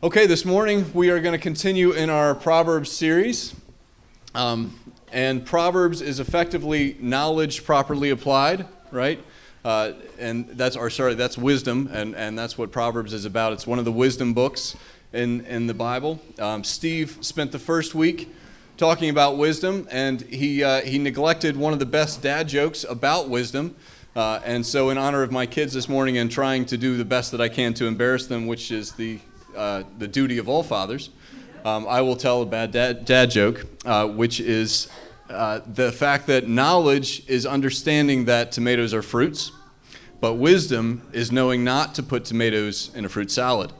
Okay, this morning we are going to continue in our Proverbs series. Um, and Proverbs is effectively knowledge properly applied, right? Uh, and that's, or sorry, that's wisdom, and, and that's what Proverbs is about. It's one of the wisdom books in, in the Bible. Um, Steve spent the first week talking about wisdom, and he, uh, he neglected one of the best dad jokes about wisdom. Uh, and so, in honor of my kids this morning and trying to do the best that I can to embarrass them, which is the uh, the duty of all fathers, um, I will tell a bad dad, dad joke, uh, which is uh, the fact that knowledge is understanding that tomatoes are fruits, but wisdom is knowing not to put tomatoes in a fruit salad.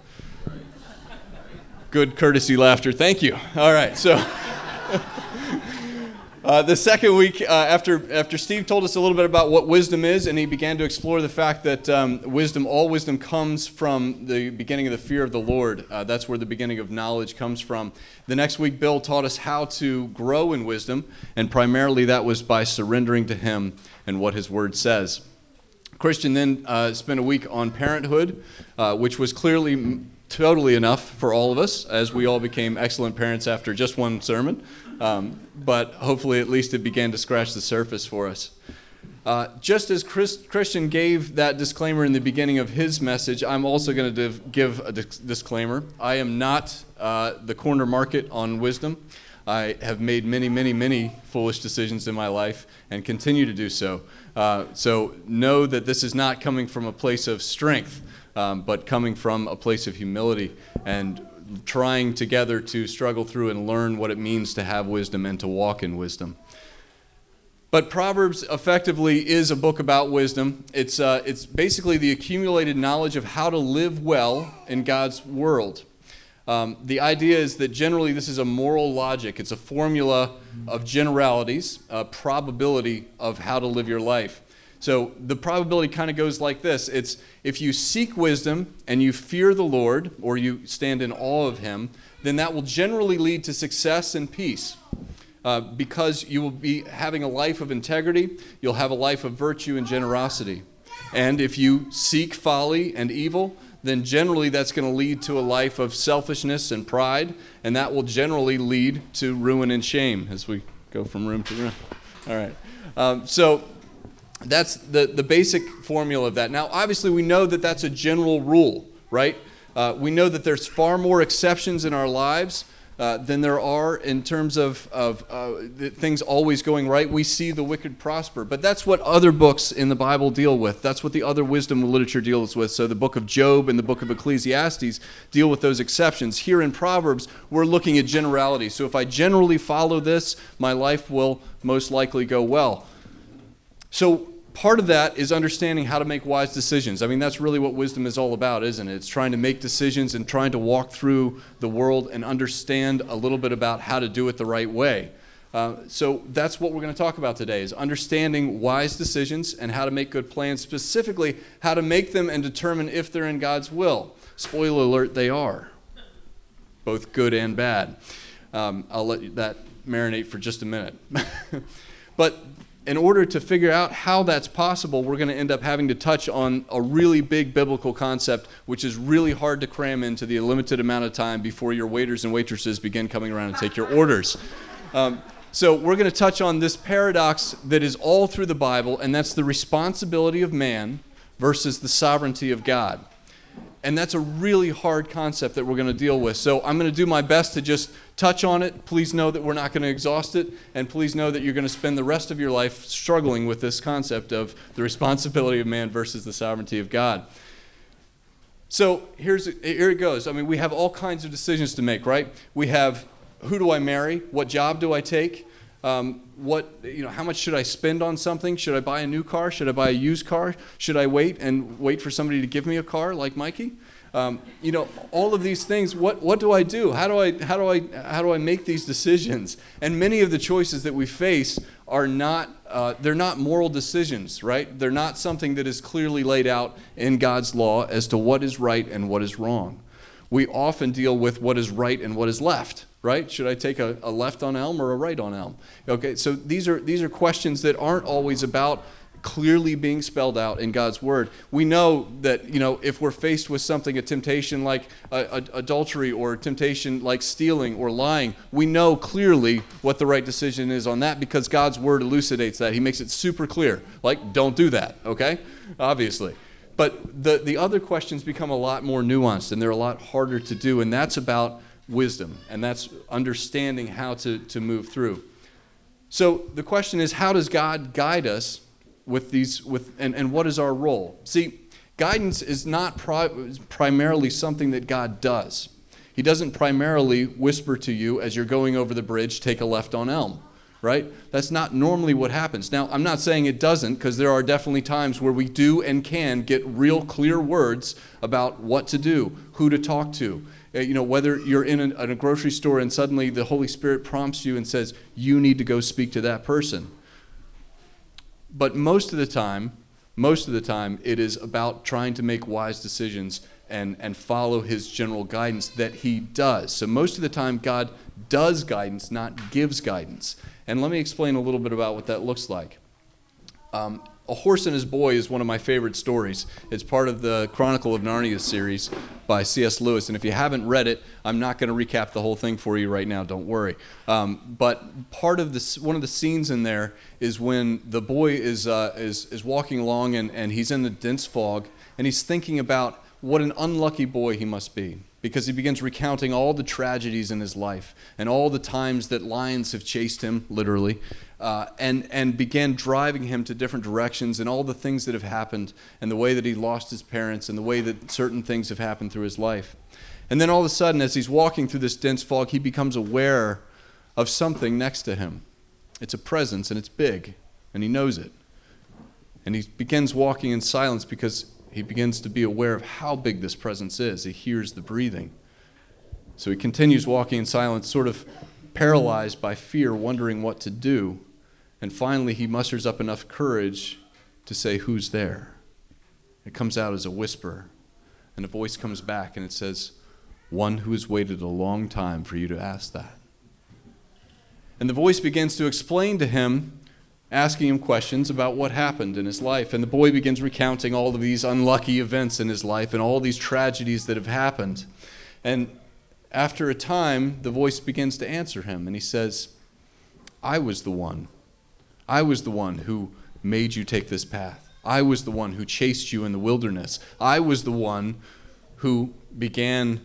Good courtesy laughter. Thank you. All right, so. Uh, the second week, uh, after, after Steve told us a little bit about what wisdom is, and he began to explore the fact that um, wisdom, all wisdom comes from the beginning of the fear of the Lord. Uh, that's where the beginning of knowledge comes from. The next week, Bill taught us how to grow in wisdom, and primarily that was by surrendering to Him and what His Word says. Christian then uh, spent a week on parenthood, uh, which was clearly totally enough for all of us, as we all became excellent parents after just one sermon. Um, but hopefully, at least it began to scratch the surface for us. Uh, just as Chris, Christian gave that disclaimer in the beginning of his message, I'm also going to div- give a disclaimer. I am not uh, the corner market on wisdom. I have made many, many, many foolish decisions in my life and continue to do so. Uh, so know that this is not coming from a place of strength, um, but coming from a place of humility and trying together to struggle through and learn what it means to have wisdom and to walk in wisdom. But Proverbs effectively is a book about wisdom. It's, uh, it's basically the accumulated knowledge of how to live well in God's world. Um, the idea is that generally this is a moral logic, it's a formula of generalities, a probability of how to live your life. So the probability kind of goes like this it's if you seek wisdom and you fear the Lord, or you stand in awe of him, then that will generally lead to success and peace. Uh, because you will be having a life of integrity, you'll have a life of virtue and generosity. And if you seek folly and evil, then generally that's going to lead to a life of selfishness and pride, and that will generally lead to ruin and shame as we go from room to room. All right. Um, so that's the, the basic formula of that. Now, obviously, we know that that's a general rule, right? Uh, we know that there's far more exceptions in our lives uh, than there are in terms of, of uh, things always going right. We see the wicked prosper. But that's what other books in the Bible deal with. That's what the other wisdom literature deals with. So the book of Job and the book of Ecclesiastes deal with those exceptions. Here in Proverbs, we're looking at generality. So if I generally follow this, my life will most likely go well. So, part of that is understanding how to make wise decisions. I mean, that's really what wisdom is all about, isn't it? It's trying to make decisions and trying to walk through the world and understand a little bit about how to do it the right way. Uh, so that's what we're going to talk about today is understanding wise decisions and how to make good plans specifically how to make them and determine if they're in god's will spoiler alert they are both good and bad um, i'll let that marinate for just a minute but in order to figure out how that's possible, we're going to end up having to touch on a really big biblical concept, which is really hard to cram into the limited amount of time before your waiters and waitresses begin coming around and take your orders. Um, so, we're going to touch on this paradox that is all through the Bible, and that's the responsibility of man versus the sovereignty of God. And that's a really hard concept that we're going to deal with. So I'm going to do my best to just touch on it. Please know that we're not going to exhaust it. And please know that you're going to spend the rest of your life struggling with this concept of the responsibility of man versus the sovereignty of God. So here's, here it goes. I mean, we have all kinds of decisions to make, right? We have who do I marry? What job do I take? Um, what you know how much should i spend on something? Should i buy a new car? Should i buy a used car? Should i wait and wait for somebody to give me a car like mikey? Um, you know all of these things what, what do i do? How do i how do i how do i make these decisions? And many of the choices that we face are not uh, they're not moral decisions right? They're not something that is clearly laid out in god's law as to what is right and what is wrong. We often deal with what is right and what is left right? Should I take a, a left on elm or a right on elm? Okay, so these are these are questions that aren't always about clearly being spelled out in God's word. We know that, you know, if we're faced with something, a temptation like uh, uh, adultery or temptation like stealing or lying, we know clearly what the right decision is on that because God's word elucidates that. He makes it super clear. Like, don't do that, okay? Obviously. But the, the other questions become a lot more nuanced and they're a lot harder to do, and that's about wisdom, and that's understanding how to, to move through. So the question is, how does God guide us with these with and, and what is our role? See guidance is not pri- primarily something that god does. He doesn't primarily whisper to you as you're going over the bridge take a left on elm right? That's not normally what happens. Now i'm not saying it doesn't because there are definitely times where we do and can get real clear words about what to do who to talk to you know whether you're in a, in a grocery store and suddenly the holy spirit prompts you and says you need to go speak to that person but most of the time, most of the time, it is about trying to make wise decisions and, and follow his general guidance that he does. So most of the time, God does guidance, not gives guidance. And let me explain a little bit about what that looks like. Um, a Horse and His Boy is one of my favorite stories. It's part of the Chronicle of Narnia series by C.S. Lewis. And if you haven't read it, I'm not going to recap the whole thing for you right now. Don't worry. Um, but part of this, one of the scenes in there is when the boy is uh, is is walking along and, and he's in the dense fog and he's thinking about what an unlucky boy he must be because he begins recounting all the tragedies in his life and all the times that lions have chased him, literally, uh, and, and began driving him to different directions and all the things that have happened and the way that he lost his parents and the way that certain things have happened through his life. And then all of a sudden, as he's walking through this dense fog, he becomes aware of something next to him. It's a presence and it's big, and he knows it. And he begins walking in silence because he begins to be aware of how big this presence is. He hears the breathing. So he continues walking in silence, sort of paralyzed by fear, wondering what to do. And finally, he musters up enough courage to say, Who's there? It comes out as a whisper, and a voice comes back and it says, One who has waited a long time for you to ask that. And the voice begins to explain to him, asking him questions about what happened in his life. And the boy begins recounting all of these unlucky events in his life and all these tragedies that have happened. And after a time, the voice begins to answer him, and he says, I was the one I was the one who made you take this path. I was the one who chased you in the wilderness. I was the one who began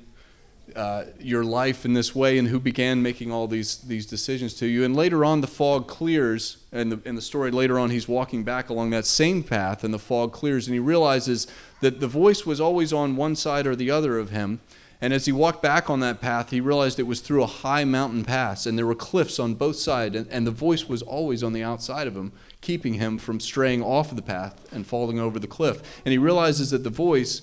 uh, your life in this way and who began making all these, these decisions to you. And later on, the fog clears. And the, in the story, later on, he's walking back along that same path, and the fog clears, and he realizes that the voice was always on one side or the other of him. And as he walked back on that path, he realized it was through a high mountain pass, and there were cliffs on both sides, and, and, the voice was always on the outside of him, keeping him from straying off of the path and falling over the cliff. And he realizes that the voice,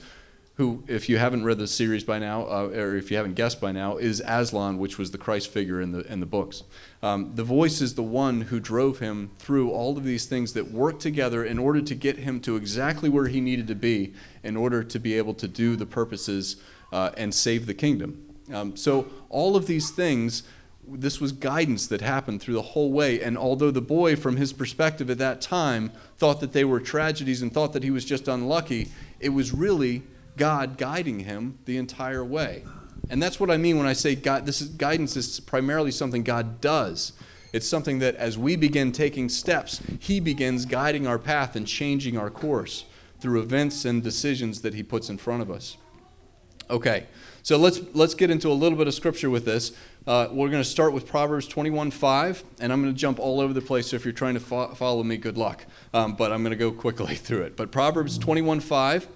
who, if you haven't read the series by now, uh, or if you haven't guessed by now, is Aslan, which was the Christ figure in the, in the books. Um, the voice is the one who drove him through all of these things that worked together in order to get him to exactly where he needed to be in order to be able to do the purposes uh, and save the kingdom. Um, so, all of these things, this was guidance that happened through the whole way. And although the boy, from his perspective at that time, thought that they were tragedies and thought that he was just unlucky, it was really God guiding him the entire way. And that's what I mean when I say God, this is, guidance is primarily something God does. It's something that as we begin taking steps, He begins guiding our path and changing our course through events and decisions that He puts in front of us. Okay, so let's let's get into a little bit of scripture with this. Uh, we're going to start with Proverbs 21:5, and I'm going to jump all over the place. So if you're trying to fo- follow me, good luck. Um, but I'm going to go quickly through it. But Proverbs 21:5,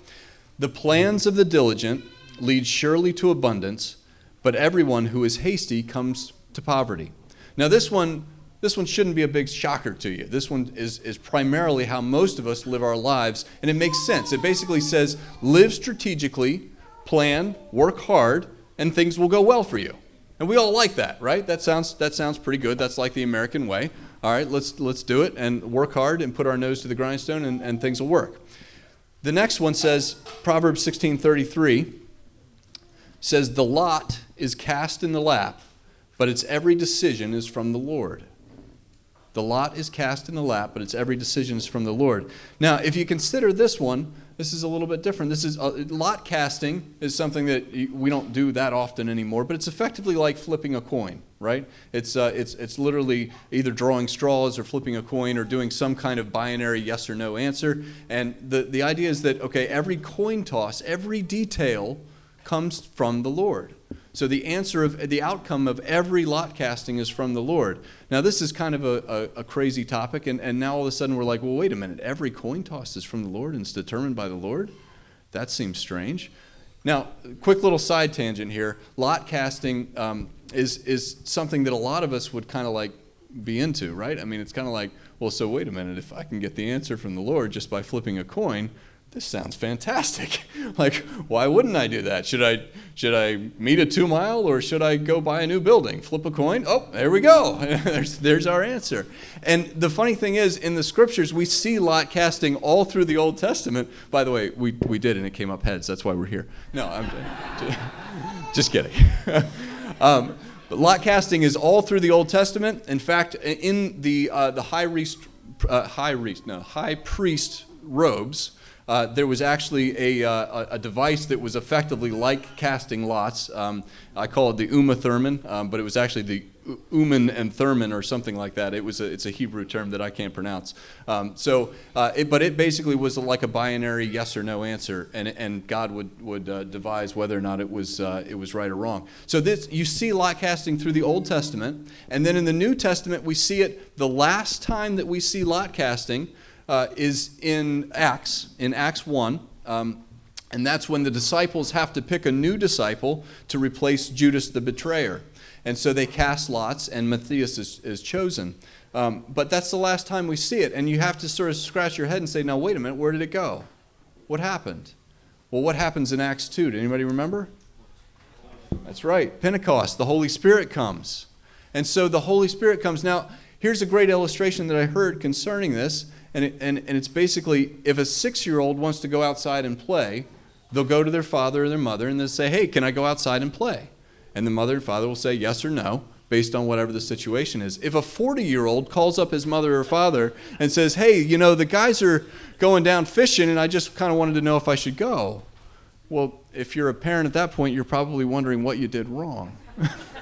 the plans of the diligent lead surely to abundance, but everyone who is hasty comes to poverty. Now this one this one shouldn't be a big shocker to you. This one is, is primarily how most of us live our lives, and it makes sense. It basically says live strategically plan, work hard, and things will go well for you. And we all like that, right? That sounds that sounds pretty good. That's like the American way. All right, let's let's do it and work hard and put our nose to the grindstone and, and things will work. The next one says, Proverbs 16:33 says, The lot is cast in the lap, but its every decision is from the Lord. The lot is cast in the lap, but its every decision is from the Lord. Now, if you consider this one, this is a little bit different. This is uh, lot casting is something that we don't do that often anymore, but it's effectively like flipping a coin, right? It's uh, it's it's literally either drawing straws or flipping a coin or doing some kind of binary yes or no answer. And the the idea is that okay, every coin toss, every detail comes from the Lord. So the answer of the outcome of every lot casting is from the Lord. Now, this is kind of a, a, a, crazy topic, and, and now all of a sudden we're like, well, wait a minute, every coin toss is from the Lord and it's determined by the Lord? That seems strange. Now, quick little side tangent here. Lot casting um, is, is something that a lot of us would kind of like be into, right? I mean, it's kind of like, well, so wait a minute, if I can get the answer from the Lord just by flipping a coin, this sounds fantastic. like, why wouldn't I do that? Should I should I meet a two mile or should I go buy a new building? Flip a coin? Oh, there we go. there's there's our answer. And the funny thing is, in the scriptures, we see lot casting all through the Old Testament. By the way, we, we did and it came up heads. That's why we're here. No, I'm just, just kidding. um, but lot casting is all through the Old Testament. In fact, in the uh, the high priest, uh, high priest, no, high priest robes uh, there was actually a, uh, a device that was effectively like casting lots. Um, I call it the Umathermon, um, but it was actually the Uman and Thurman or something like that. It was a, it's a Hebrew term that I can't pronounce. Um, so, uh, it, but it basically was like a binary yes or no answer, and, and God would would uh, devise whether or not it was uh, it was right or wrong. So this you see lot casting through the Old Testament, and then in the New Testament we see it the last time that we see lot casting uh, is in Acts, in Acts 1. Um, and that's when the disciples have to pick a new disciple to replace Judas the betrayer. And so they cast lots, and Matthias is, is chosen. Um, but that's the last time we see it. And you have to sort of scratch your head and say, now, wait a minute, where did it go? What happened? Well, what happens in Acts 2? Did anybody remember? That's right, Pentecost. The Holy Spirit comes. And so the Holy Spirit comes. Now, here's a great illustration that I heard concerning this. And, it, and, and it's basically if a six year old wants to go outside and play, they'll go to their father or their mother and they'll say, Hey, can I go outside and play? And the mother and father will say yes or no based on whatever the situation is. If a 40 year old calls up his mother or father and says, Hey, you know, the guys are going down fishing and I just kind of wanted to know if I should go. Well, if you're a parent at that point, you're probably wondering what you did wrong.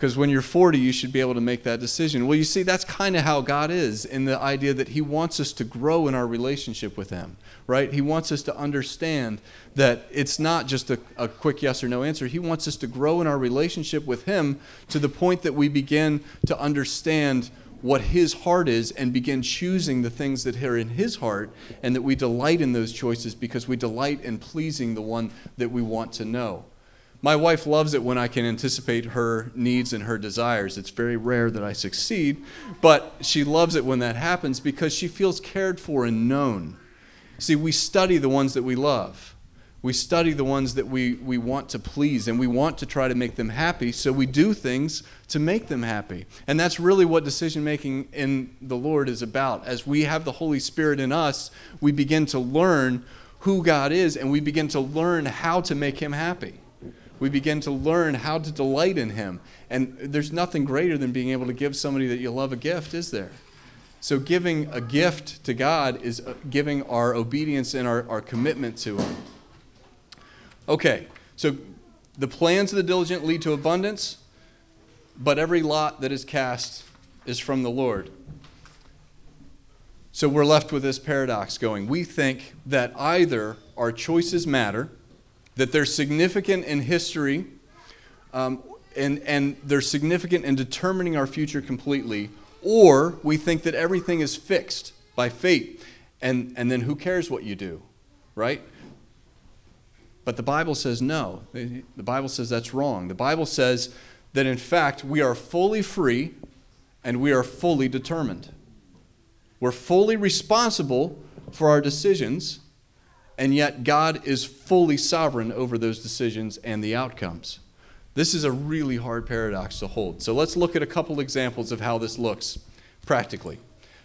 Because when you're 40, you should be able to make that decision. Well, you see, that's kind of how God is in the idea that He wants us to grow in our relationship with Him, right? He wants us to understand that it's not just a, a quick yes or no answer. He wants us to grow in our relationship with Him to the point that we begin to understand what his heart is and begin choosing the things that are in his heart and that we delight in those choices because we delight in pleasing the one that we want to know. My wife loves it when I can anticipate her needs and her desires. It's very rare that I succeed, but she loves it when that happens because she feels cared for and known. See, we study the ones that we love. We study the ones that we, we want to please and we want to try to make them happy, so we do things to make them happy. And that's really what decision making in the Lord is about. As we have the Holy Spirit in us, we begin to learn who God is and we begin to learn how to make Him happy we begin to learn how to delight in Him. And there's nothing greater than being able to give somebody that you love a gift, is there? So, giving a gift to God is uh, giving our obedience and our, our commitment to Him. Okay, so the plans of the diligent lead to abundance, but every lot that is cast is from the Lord. So, we're left with this paradox going. We think that either our choices matter that they're significant in history um, and, and they're significant in determining our future completely, or we think that everything is fixed by fate, and, and then who cares what you do, right? But the Bible says no. The Bible says that's wrong. The Bible says that in fact we are fully free and we are fully determined. We're fully responsible for our decisions and yet God is fully sovereign over those decisions and the outcomes. This is a really hard paradox to hold. So let's look at a couple examples of how this looks practically.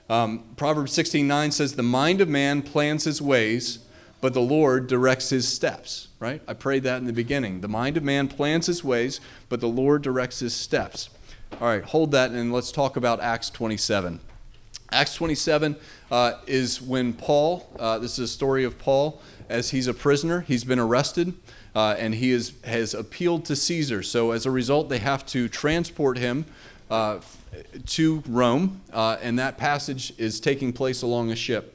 Um, Proverbs 16:9 says, "The mind of man plans his ways, but the Lord directs his steps." Right? I prayed that in the beginning. The mind of man plans his ways, but the Lord directs his steps. All right, hold that and let's talk about Acts 27. Acts 27 uh, is when Paul, uh, this is a story of Paul as he's a prisoner. He's been arrested uh, and he is, has appealed to Caesar. So as a result, they have to transport him uh, to Rome, uh, and that passage is taking place along a ship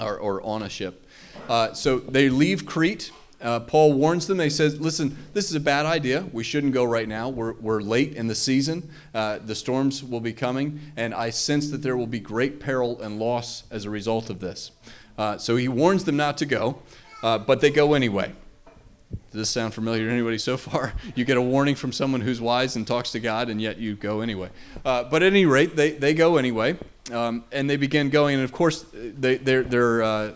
or, or on a ship. Uh, so they leave Crete. Uh, Paul warns them. He says, Listen, this is a bad idea. We shouldn't go right now. We're, we're late in the season. Uh, the storms will be coming, and I sense that there will be great peril and loss as a result of this. Uh, so he warns them not to go, uh, but they go anyway. Does this sound familiar to anybody so far? You get a warning from someone who's wise and talks to God, and yet you go anyway. Uh, but at any rate, they, they go anyway, um, and they begin going. And of course, they, they're, they're, uh,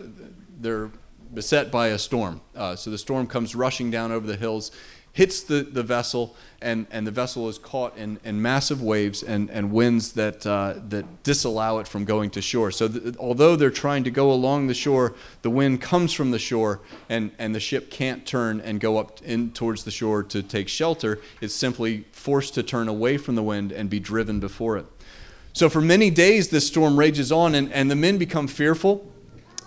they're beset by a storm. Uh, so the storm comes rushing down over the hills, hits the, the vessel, and, and the vessel is caught in, in massive waves and, and winds that, uh, that disallow it from going to shore. So, th- although they're trying to go along the shore, the wind comes from the shore, and, and the ship can't turn and go up in towards the shore to take shelter. It's simply forced to turn away from the wind and be driven before it. So, for many days, this storm rages on, and, and the men become fearful.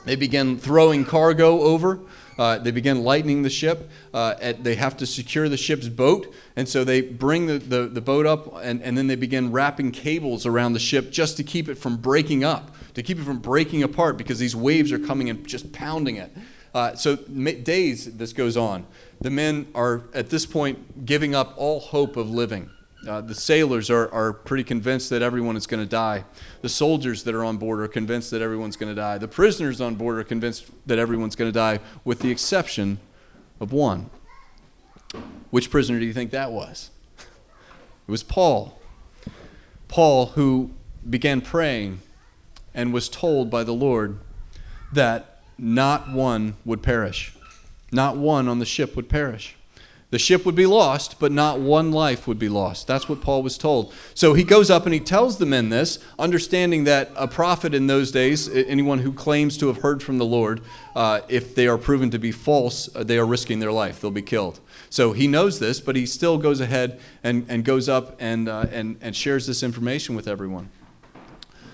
They begin throwing cargo over. Uh, they begin lightening the ship. Uh, at, they have to secure the ship's boat, and so they bring the, the, the boat up, and, and then they begin wrapping cables around the ship just to keep it from breaking up, to keep it from breaking apart, because these waves are coming and just pounding it. Uh, so days this goes on. The men are at this point giving up all hope of living. Uh, the sailors are, are pretty convinced that everyone is going to die. The soldiers that are on board are convinced that everyone's going to die. The prisoners on board are convinced that everyone's going to die, with the exception of one. Which prisoner do you think that was? It was Paul. Paul, who began praying and was told by the Lord that not one would perish, not one on the ship would perish. The ship would be lost, but not one life would be lost. That's what Paul was told. So he goes up and he tells the men this, understanding that a prophet in those days, anyone who claims to have heard from the Lord, uh, if they are proven to be false, uh, they are risking their life. They'll be killed. So he knows this, but he still goes ahead and, and goes up and, uh, and, and shares this information with everyone.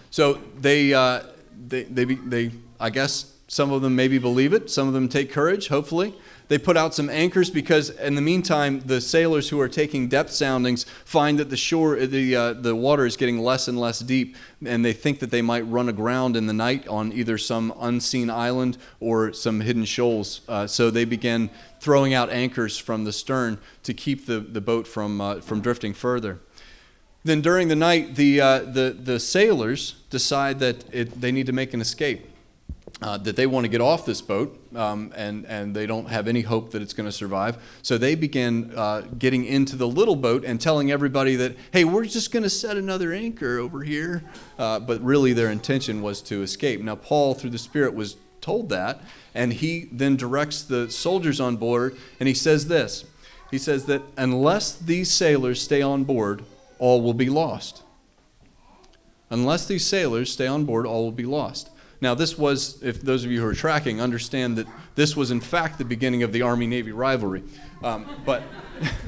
So they, uh, they, they, they, I guess some of them maybe believe it, some of them take courage, hopefully. They put out some anchors because, in the meantime, the sailors who are taking depth soundings find that the shore, the uh, the water is getting less and less deep, and they think that they might run aground in the night on either some unseen island or some hidden shoals. Uh, so they begin throwing out anchors from the stern to keep the, the boat from uh, from drifting further. Then during the night, the uh, the the sailors decide that it, they need to make an escape uh, that they want to get off this boat um, and, and they don't have any hope that it's going to survive. So they begin uh, getting into the little boat and telling everybody that, hey, we're just going to set another anchor over here. Uh, but really, their intention was to escape. Now, Paul, through the Spirit, was told that, and he then directs the soldiers on board and he says this He says that unless these sailors stay on board, all will be lost. Unless these sailors stay on board, all will be lost. Now, this was, if those of you who are tracking understand that this was in fact the beginning of the Army Navy rivalry. Um, but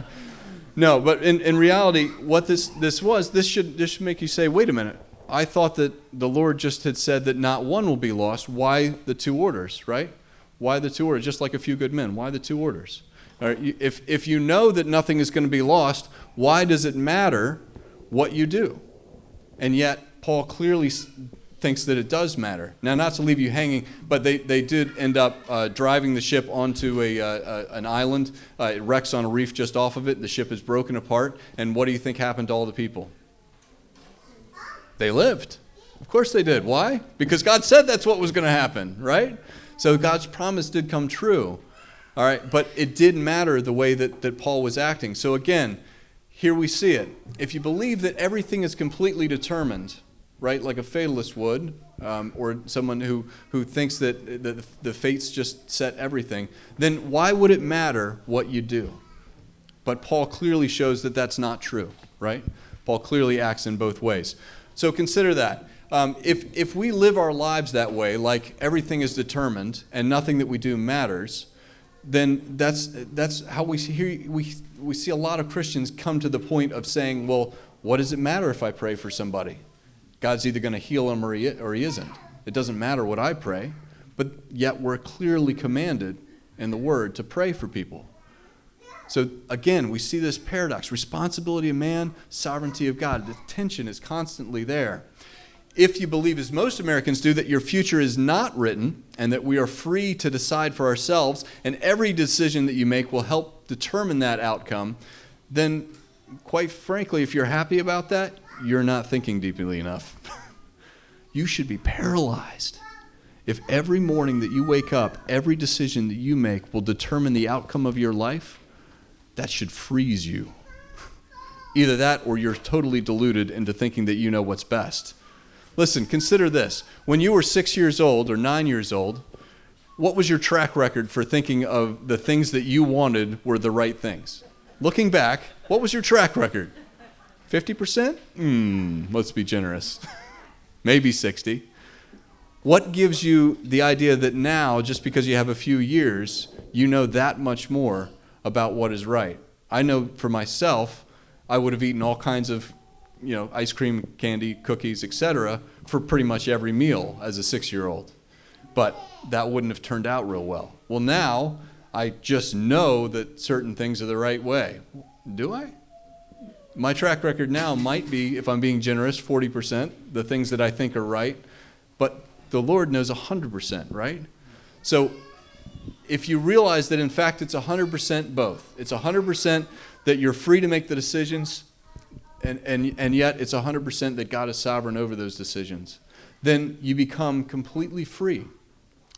no, but in, in reality, what this, this was, this should, this should make you say, wait a minute. I thought that the Lord just had said that not one will be lost. Why the two orders, right? Why the two orders? Just like a few good men. Why the two orders? if, if you know that nothing is going to be lost, why does it matter what you do? And yet, Paul clearly thinks that it does matter. Now, not to leave you hanging, but they, they did end up uh, driving the ship onto a, uh, an island. Uh, it wrecks on a reef just off of it. The ship is broken apart. And what do you think happened to all the people? They lived. Of course they did. Why? Because God said that's what was going to happen, right? So God's promise did come true. All right, but it didn't matter the way that, that Paul was acting. So again, here we see it. If you believe that everything is completely determined, right, like a fatalist would, um, or someone who, who thinks that the, the fates just set everything, then why would it matter what you do? But Paul clearly shows that that's not true, right? Paul clearly acts in both ways. So consider that. Um, if, if we live our lives that way, like everything is determined and nothing that we do matters, then that's, that's how we see, here, we, we see a lot of Christians come to the point of saying, well, What does it matter if I pray for somebody? God's either going to heal him or he, or he isn't. It doesn't matter what I pray, but yet we're clearly commanded in the Word to pray for people. So again, we see this paradox responsibility of man, sovereignty of God. The tension is constantly there. If you believe, as most Americans do, that your future is not written and that we are free to decide for ourselves, and every decision that you make will help determine that outcome, then quite frankly, if you're happy about that, you're not thinking deeply enough. you should be paralyzed. If every morning that you wake up, every decision that you make will determine the outcome of your life, that should freeze you. Either that or you're totally deluded into thinking that you know what's best. Listen, consider this. When you were six years old or nine years old, what was your track record for thinking of the things that you wanted were the right things? Looking back, what was your track record? 50%? Hmm, let's be generous. Maybe 60. What gives you the idea that now, just because you have a few years, you know that much more about what is right? I know for myself, I would have eaten all kinds of, you know, ice cream, candy, cookies, etc., for pretty much every meal as a six-year-old, but that wouldn't have turned out real well. Well, now I just know that certain things are the right way. Do I? My track record now might be, if I'm being generous, 40%, the things that I think are right, but the Lord knows 100%, right? So if you realize that in fact it's 100% both, it's 100% that you're free to make the decisions, and, and, and yet it's 100% that God is sovereign over those decisions, then you become completely free.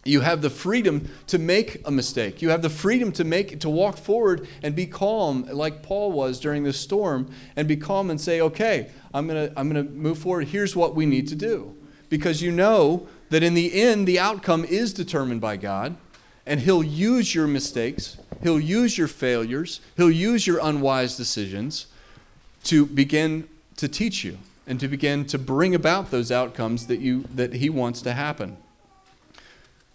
You have the freedom to make a mistake. You have the freedom to make to walk forward and be calm like Paul was during the storm and be calm and say, "Okay, I'm going to I'm going to move forward. Here's what we need to do." Because you know that in the end the outcome is determined by God and he'll use your mistakes, he'll use your failures, he'll use your unwise decisions to begin to teach you and to begin to bring about those outcomes that you that he wants to happen.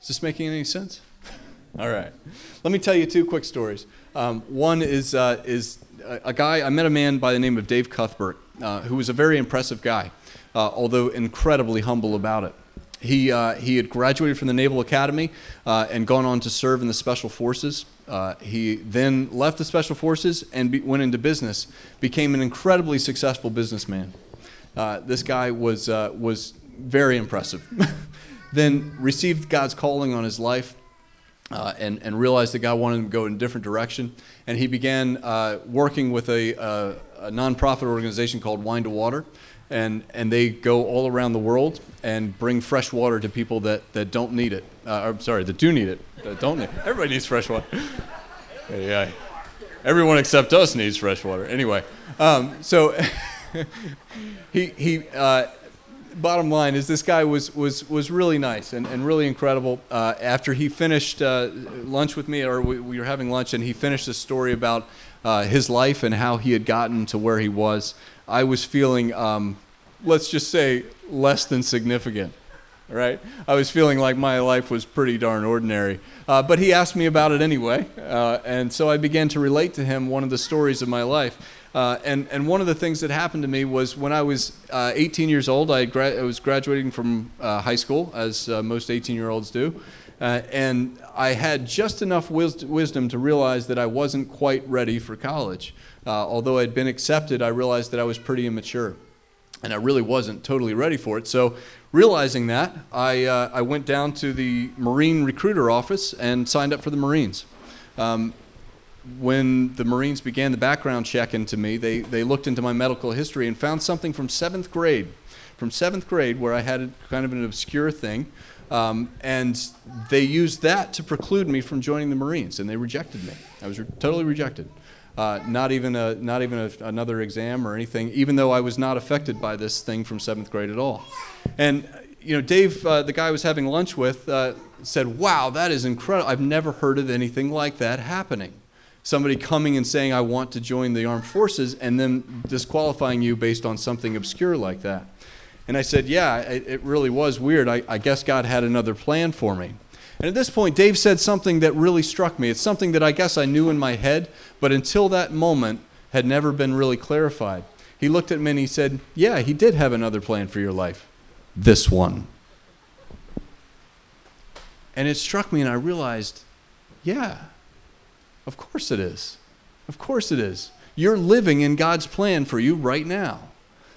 Is this making any sense? All right. Let me tell you two quick stories. Um, one is, uh, is a, guy, I met a man by the name of Dave Cuthbert, uh, who was a very impressive guy, uh, although incredibly humble about it. He, uh, he had graduated from the Naval Academy uh, and gone on to serve in the Special Forces. Uh, he then left the Special Forces and be, went into business, became an incredibly successful businessman. this guy was, was very impressive. then received God's calling on his life uh, and, and realized that God wanted him to go in a different direction. And he began uh, working with a, a, a nonprofit organization called Wine to Water. And, and they go all around the world and bring fresh water to people that, that don't need it. Uh, I'm sorry, that do need it. That don't need it. Everybody needs fresh water. yeah, everyone except us needs fresh water. Anyway, um, so he, he uh, bottom line is this guy was was was really nice and, and really incredible. Uh, after he finished uh, lunch with me, or we, we, were having lunch, and he finished a story about uh, his life and how he had gotten to where he was. I was feeling, um, let's just say, less than significant. Right? I was feeling like my life was pretty darn ordinary. Uh, but he asked me about it anyway, uh, and so I began to relate to him one of the stories of my life. Uh, and, and one of the things that happened to me was when I was uh, 18 years old, I, gra- I was graduating from uh, high school, as uh, most 18 year olds do. Uh, and I had just enough wis- wisdom to realize that I wasn't quite ready for college. Uh, although I'd been accepted, I realized that I was pretty immature. And I really wasn't totally ready for it. So, realizing that, I, I went down to the Marine recruiter office and signed up for the Marines. Um, when the Marines began the background check into me, they, they looked into my medical history and found something from seventh grade. From seventh grade, where I had kind of an obscure thing, um, and they used that to preclude me from joining the Marines, and they rejected me. I was re- totally rejected. Uh, not even a, not even a, another exam or anything, even though I was not affected by this thing from seventh grade at all. And you know, Dave, uh, the guy I was having lunch with, uh, said, "Wow, that is incredible! I've never heard of anything like that happening." Somebody coming and saying, I want to join the armed forces, and then disqualifying you based on something obscure like that. And I said, Yeah, it, it really was weird. I, I guess God had another plan for me. And at this point, Dave said something that really struck me. It's something that I guess I knew in my head, but until that moment had never been really clarified. He looked at me and he said, Yeah, he did have another plan for your life. This one. And it struck me and I realized, yeah, of course it is. Of course it is. You're living in God's plan for you right now.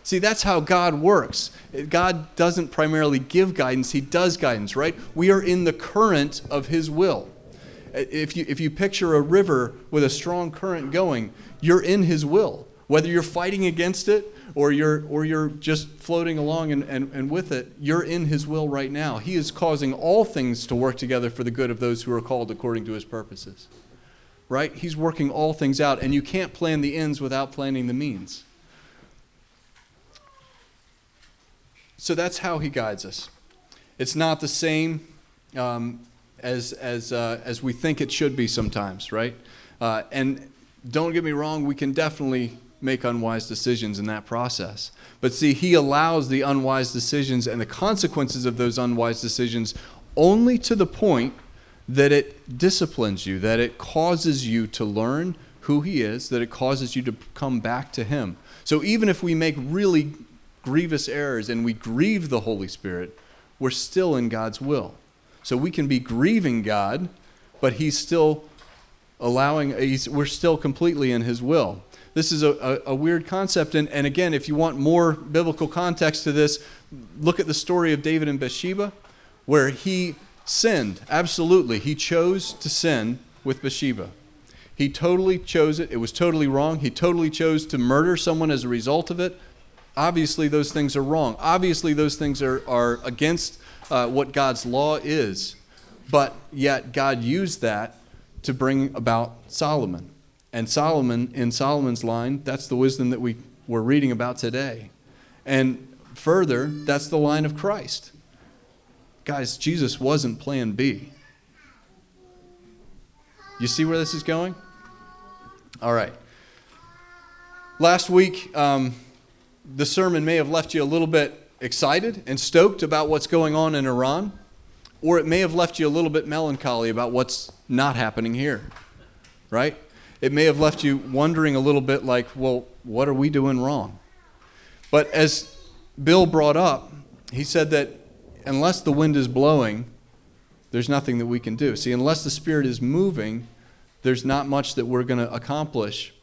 See, that's how God works. God doesn't primarily give guidance, He does guidance, right? We are in the current of His will. If you, if you picture a river with a strong current going, you're in His will. Whether you're fighting against it or you're, or you're just floating along and, and, and with it, you're in His will right now. He is causing all things to work together for the good of those who are called according to His purposes. Right? He's working all things out, and you can't plan the ends without planning the means. So that's how He guides us. It's not the same um, as, as, uh, as we think it should be sometimes, right? Uh, and don't get me wrong, we can definitely make unwise decisions in that process. But see, he allows the unwise decisions and the consequences of those unwise decisions only to the point that it disciplines you, that it causes you to learn who he is, that it causes you to come back to him. So even if we make really grievous errors and we grieve the Holy Spirit, we're still in God's will. So we can be grieving God, but he's still allowing, he's, we're still completely in his will. This is a, a, a weird concept. And, and again, if you want more biblical context to this, look at the story of David and Bathsheba, where he sinned. Absolutely. He chose to sin with Bathsheba. He totally chose it. It was totally wrong. He totally chose to murder someone as a result of it. Obviously, those things are wrong. Obviously, those things are, are against uh, what God's law is. But yet, God used that to bring about Solomon. And Solomon, in Solomon's line, that's the wisdom that we were reading about today. And further, that's the line of Christ. Guys, Jesus wasn't plan B. You see where this is going? All right. Last week, um, the sermon may have left you a little bit excited and stoked about what's going on in Iran, or it may have left you a little bit melancholy about what's not happening here, right? it may have left you wondering a little bit like, well, what are we doing wrong? But as Bill brought up, he said that unless the wind is blowing, there's nothing that we can do. See, unless the Spirit is moving, there's not much that we're going to accomplish.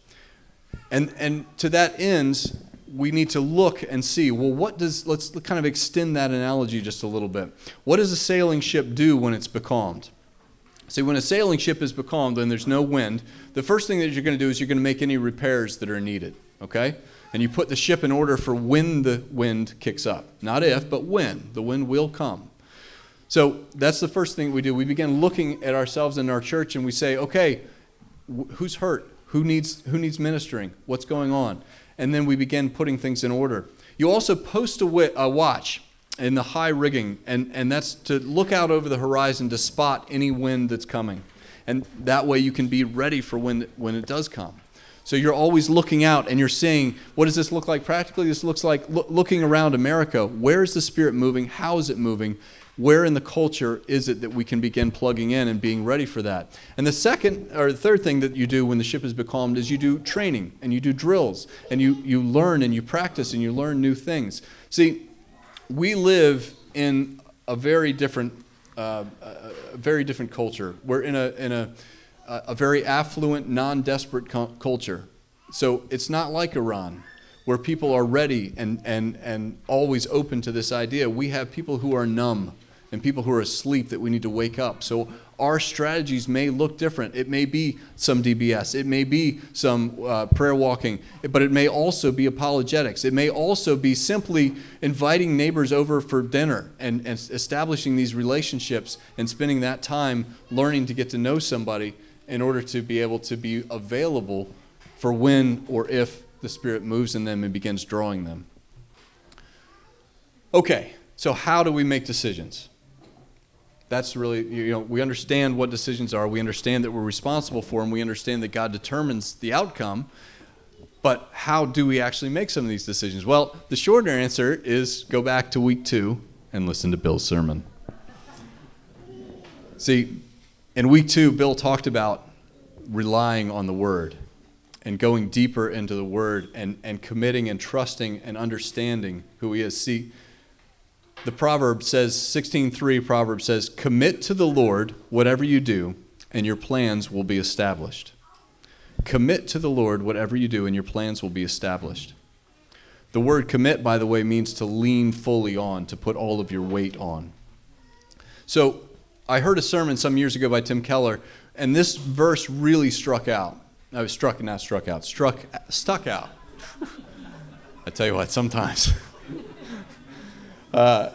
And, and to that end, we need to look and see well, what does, let's kind of extend that analogy just a little bit. What does a sailing ship do when it's becalmed? See, when a sailing ship is becalmed and there's no wind, the first thing that you're going to do is you're going to make any repairs that are needed, okay? And you put the ship in order for when the wind kicks up. Not if, but when. The wind will come. So that's the first thing we do. We begin looking at ourselves in our church and we say, okay, who's hurt? Who needs, who needs ministering? What's going on? And then we begin putting things in order. You also post a, a watch in the high rigging, and, and that's to look out over the horizon to spot any wind that's coming. And that way you can be ready for when, when it does come. So you're always looking out and you're seeing what does this look like practically? This looks like lo- looking around America. Where is the Spirit moving? How is it moving? Where in the culture is it that we can begin plugging in and being ready for that? And the second or the third thing that you do when the ship is becalmed is you do training and you do drills and you, you learn and you practice and you learn new things. See, we live in a very different, uh, a very different culture. We're in a in a a very affluent, non-desperate co- culture. So it's not like Iran, where people are ready and and and always open to this idea. We have people who are numb and people who are asleep that we need to wake up. So our strategies may look different. It may be some DBS, it may be some uh, prayer walking, but it may also be apologetics. It may also be simply inviting neighbors over for dinner and, and establishing these relationships and spending that time learning to get to know somebody in order to be able to be available for when or if the Spirit moves in them and begins drawing them. Okay, so how do we make decisions? that's really, you know, we understand what decisions are. We understand that we're responsible for them. We understand that God determines the outcome. But how do we actually make some of these decisions? Well, the shorter answer is go back to week two and listen to Bill's sermon. See, in week two, Bill talked about relying on the word. and going deeper into the Word and, and committing and trusting and understanding who He is. See, the proverb says, 16.3 proverb says, commit to the Lord whatever you do, and your plans will be established. Commit to the Lord whatever you do, and your plans will be established. The word commit, by the way, means to lean fully on, to put all of your weight on. So I heard a sermon some years ago by Tim Keller, and this verse really struck out. I was struck, not struck out, struck, stuck out. I tell you what, sometimes. uh,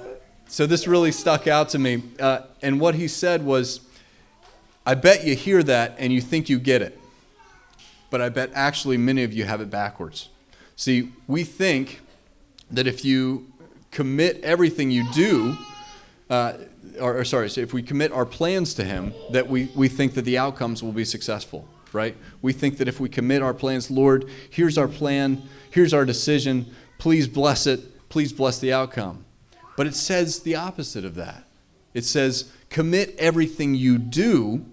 so this really stuck out to me. Uh, and what he said was, I bet you hear that and you think you get it. But I bet actually many of you have it backwards. See, we think that if you commit everything you do, uh, or, or, sorry, so if we commit our plans to Him, that we, we think that the outcomes will be successful, right? We think that if we commit our plans, Lord, here's our plan, here's our decision, please bless it, please bless the outcome. But it says the opposite of that. It says, commit everything you do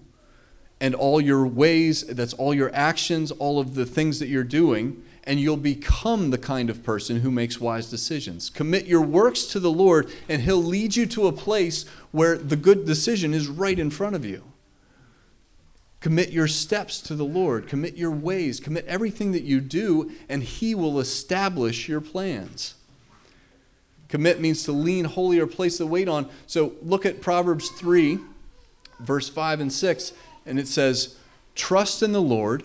and all your ways, that's all your actions, all of the things that you're doing, and you'll become the kind of person who makes wise decisions. Commit your works to the Lord, and He'll lead you to a place where the good decision is right in front of you. Commit your steps to the Lord, commit your ways, commit everything that you do, and He will establish your plans. Commit means to lean wholly or place the weight on. So look at Proverbs 3, verse 5 and 6, and it says, Trust in the Lord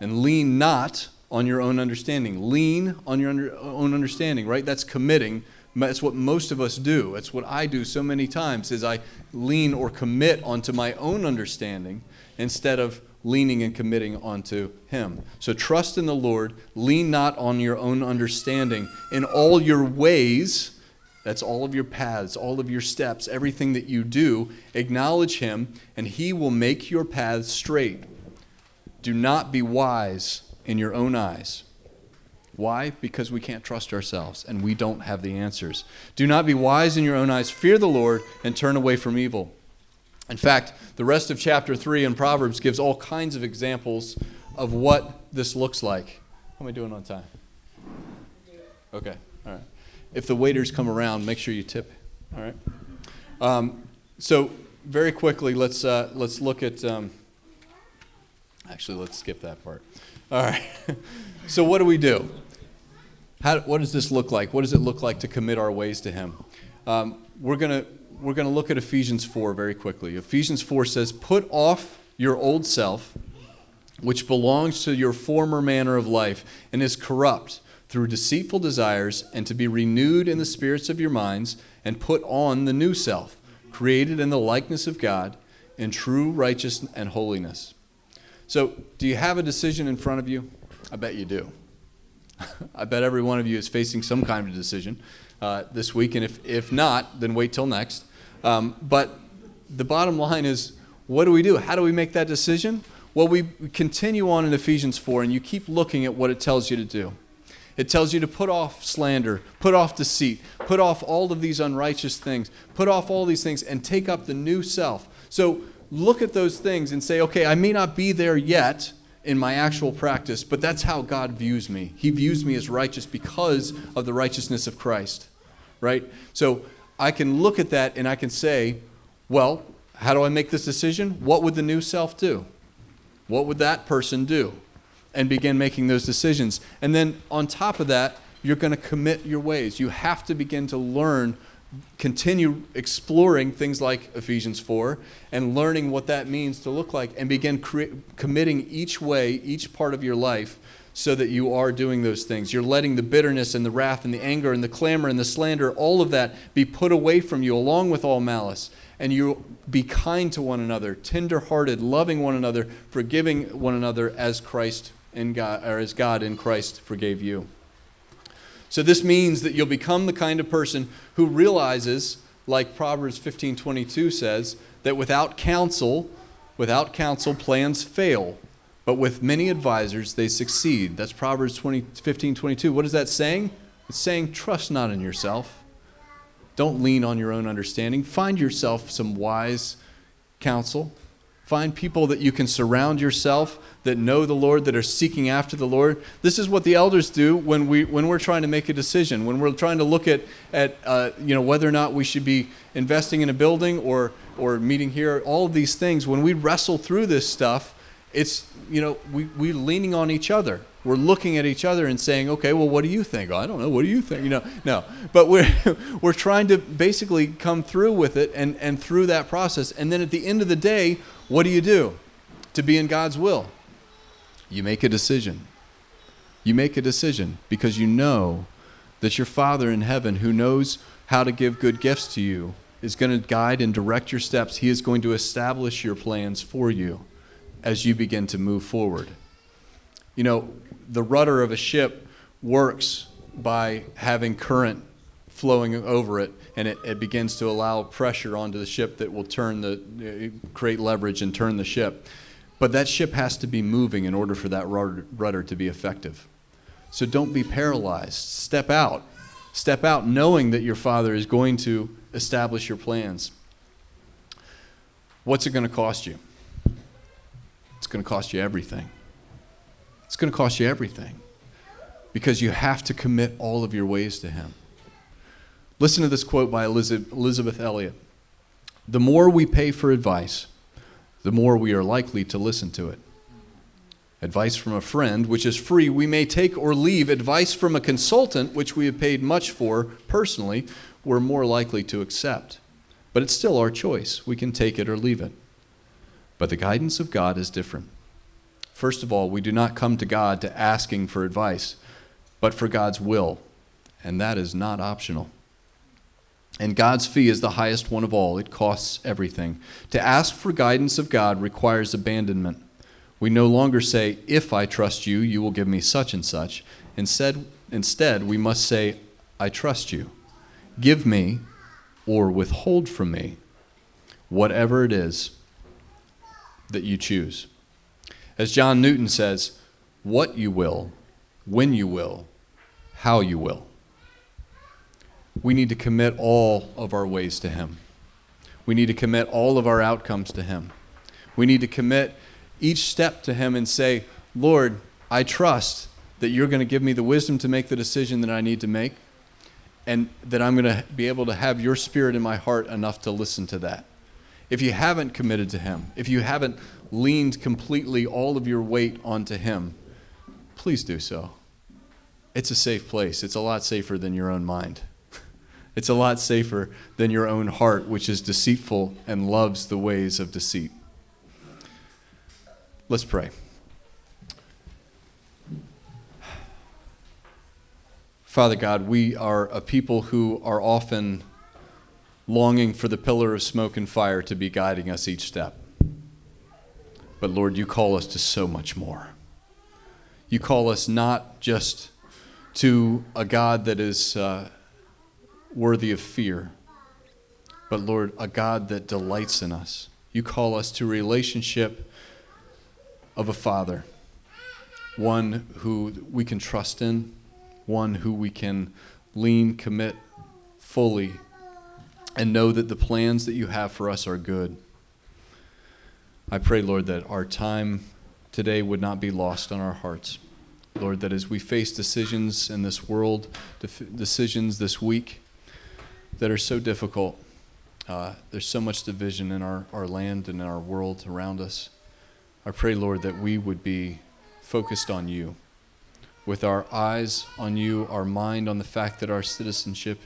and lean not on your own understanding. Lean on your under, own understanding, right? That's committing. That's what most of us do. That's what I do so many times is I lean or commit onto my own understanding instead of leaning and committing onto him. So trust in the Lord, lean not on your own understanding. In all your ways, that's all of your paths, all of your steps, everything that you do, acknowledge him and he will make your paths straight. Do not be wise in your own eyes. Why? Because we can't trust ourselves and we don't have the answers. Do not be wise in your own eyes. Fear the Lord and turn away from evil. In fact, the rest of chapter 3 in Proverbs gives all kinds of examples of what this looks like. How am I doing on time? Okay, all right. If the waiters come around, make sure you tip. All right. Um, so very quickly, let's uh, let's look at. Um, actually, let's skip that part. All right. so, what do we do? How, what does this look like? What does it look like to commit our ways to Him? Um, we're going we're going to look at Ephesians 4 very quickly. Ephesians 4 says, Put off your old self, which belongs to your former manner of life and is corrupt through deceitful desires, and to be renewed in the spirits of your minds, and put on the new self, created in the likeness of God in true righteousness and holiness. So, do you have a decision in front of you? I bet you do. I bet every one of you is facing some kind of decision uh, this week, and if, if not, then wait till next. Um, but the bottom line is what do we do? How do we make that decision? Well, we continue on in Ephesians 4, and you keep looking at what it tells you to do. It tells you to put off slander, put off deceit, put off all of these unrighteous things, put off all these things, and take up the new self. So, look at those things and say, okay, I may not be there yet in my actual practice, but that's how God views me. He views me as righteous because of the righteousness of Christ, right? So I can look at that and I can say, well, how do I make this decision? What would the new self do? What would that person do? And begin making those decisions. And then on top of that, you're going to commit your ways. You have to begin to learn continue exploring things like Ephesians 4 and learning what that means to look like and begin cre- committing each way, each part of your life so that you are doing those things. You're letting the bitterness and the wrath and the anger and the clamor and the slander, all of that, be put away from you along with all malice. And you be kind to one another, tender-hearted, loving one another, forgiving one another as Christ in God or as God in Christ forgave you. So this means that you'll become the kind of person who realizes, like Proverbs 15:22 says, that without counsel, without counsel plans fail, but with many advisors they succeed. That's Proverbs 20, 15, 22. What is that saying? It's saying, trust not in yourself. Don't lean on your own understanding. Find yourself some wise counsel. Find people that you can surround yourself that know the Lord, that are seeking after the Lord. This is what the elders do when we when we're trying to make a decision, when we're trying to look at at uh, you know whether or not we should be investing in a building or or meeting here. All of these things, when we wrestle through this stuff, it's you know we we're leaning on each other. We're looking at each other and saying, okay, well, what do you think? Oh, I don't know. What do you think? You know, no. But we're we're trying to basically come through with it and and through that process. And then at the end of the day, what do you do to be in God's will? You make a decision. You make a decision because you know that your Father in heaven, who knows how to give good gifts to you, is going to guide and direct your steps. He is going to establish your plans for you as you begin to move forward. You know, the rudder of a ship works by having current flowing over it, and it, it begins to allow pressure onto the ship that will turn the create leverage and turn the ship. But that ship has to be moving in order for that rudder, rudder to be effective. So don't be paralyzed. Step out. Step out knowing that your Father is going to establish your plans. What's it going to cost you? It's going to cost you everything. It's going to cost you everything because you have to commit all of your ways to Him. Listen to this quote by Elisabeth Elliot The more we pay for advice, the more we are likely to listen to it. Advice from a friend, which is free, we may take or leave. Advice from a consultant, which we have paid much for personally, we're more likely to accept. But it's still our choice. We can take it or leave it. But the guidance of God is different. First of all, we do not come to God to asking for advice, but for God's will, and that is not optional. And God's fee is the highest one of all. It costs everything. To ask for guidance of God requires abandonment. We no longer say, If I trust you, you will give me such and such. Instead, instead we must say, I trust you. Give me or withhold from me whatever it is that you choose. As John Newton says, what you will, when you will, how you will we need to commit all of our ways to Him. We need to commit all of our outcomes to Him. We need to commit each step to Him and say, Lord, I trust that you're going to give me the wisdom to make the decision that I need to make, and that I'm going to be able to have your spirit in my heart enough to listen to that. If you haven't committed to Him, if you haven't leaned completely all of your weight onto Him, please do so. It's a safe place, it's a lot safer than your own mind. It's a lot safer than your own heart, which is deceitful and loves the ways of deceit. Let's pray. Father God, we are a people who are often longing for the pillar of smoke and fire to be guiding us each step. But Lord, you call us to so much more. You call us not just to a God that is. Uh, worthy of fear, but Lord, a God that delights in us. You call us to relationship of a father, one who we can trust in, one who we can lean, commit fully, and know that the plans that you have for us are good. I pray, Lord, that our time today would not be lost on our hearts. Lord, that as we face decisions in this world, decisions this week, that are so difficult. Uh, there's so much division in our, our land and in our world around us. I pray, Lord, that we would be focused on you, with our eyes on you, our mind on the fact that our citizenship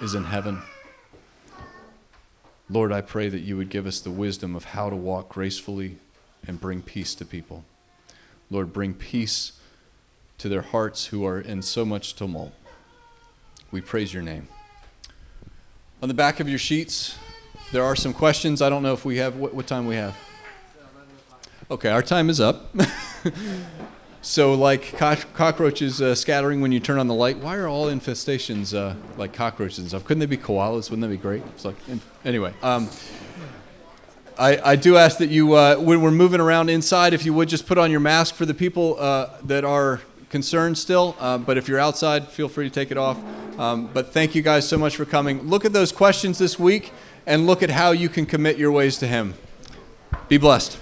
is in heaven. Lord, I pray that you would give us the wisdom of how to walk gracefully and bring peace to people. Lord, bring peace to their hearts who are in so much tumult. We praise your name. On the back of your sheets, there are some questions. I don't know if we have what, what time we have. Okay, our time is up. so, like cockroaches uh, scattering when you turn on the light, why are all infestations uh, like cockroaches and stuff? Couldn't they be koalas? Wouldn't that be great? It's like, anyway. Um, I, I, do ask that you, uh, when we're moving around inside, if you would just put on your mask for the people uh, that are concerned still. Uh, but if you're outside, feel free to take it off. Um, but thank you guys so much for coming. Look at those questions this week and look at how you can commit your ways to Him. Be blessed.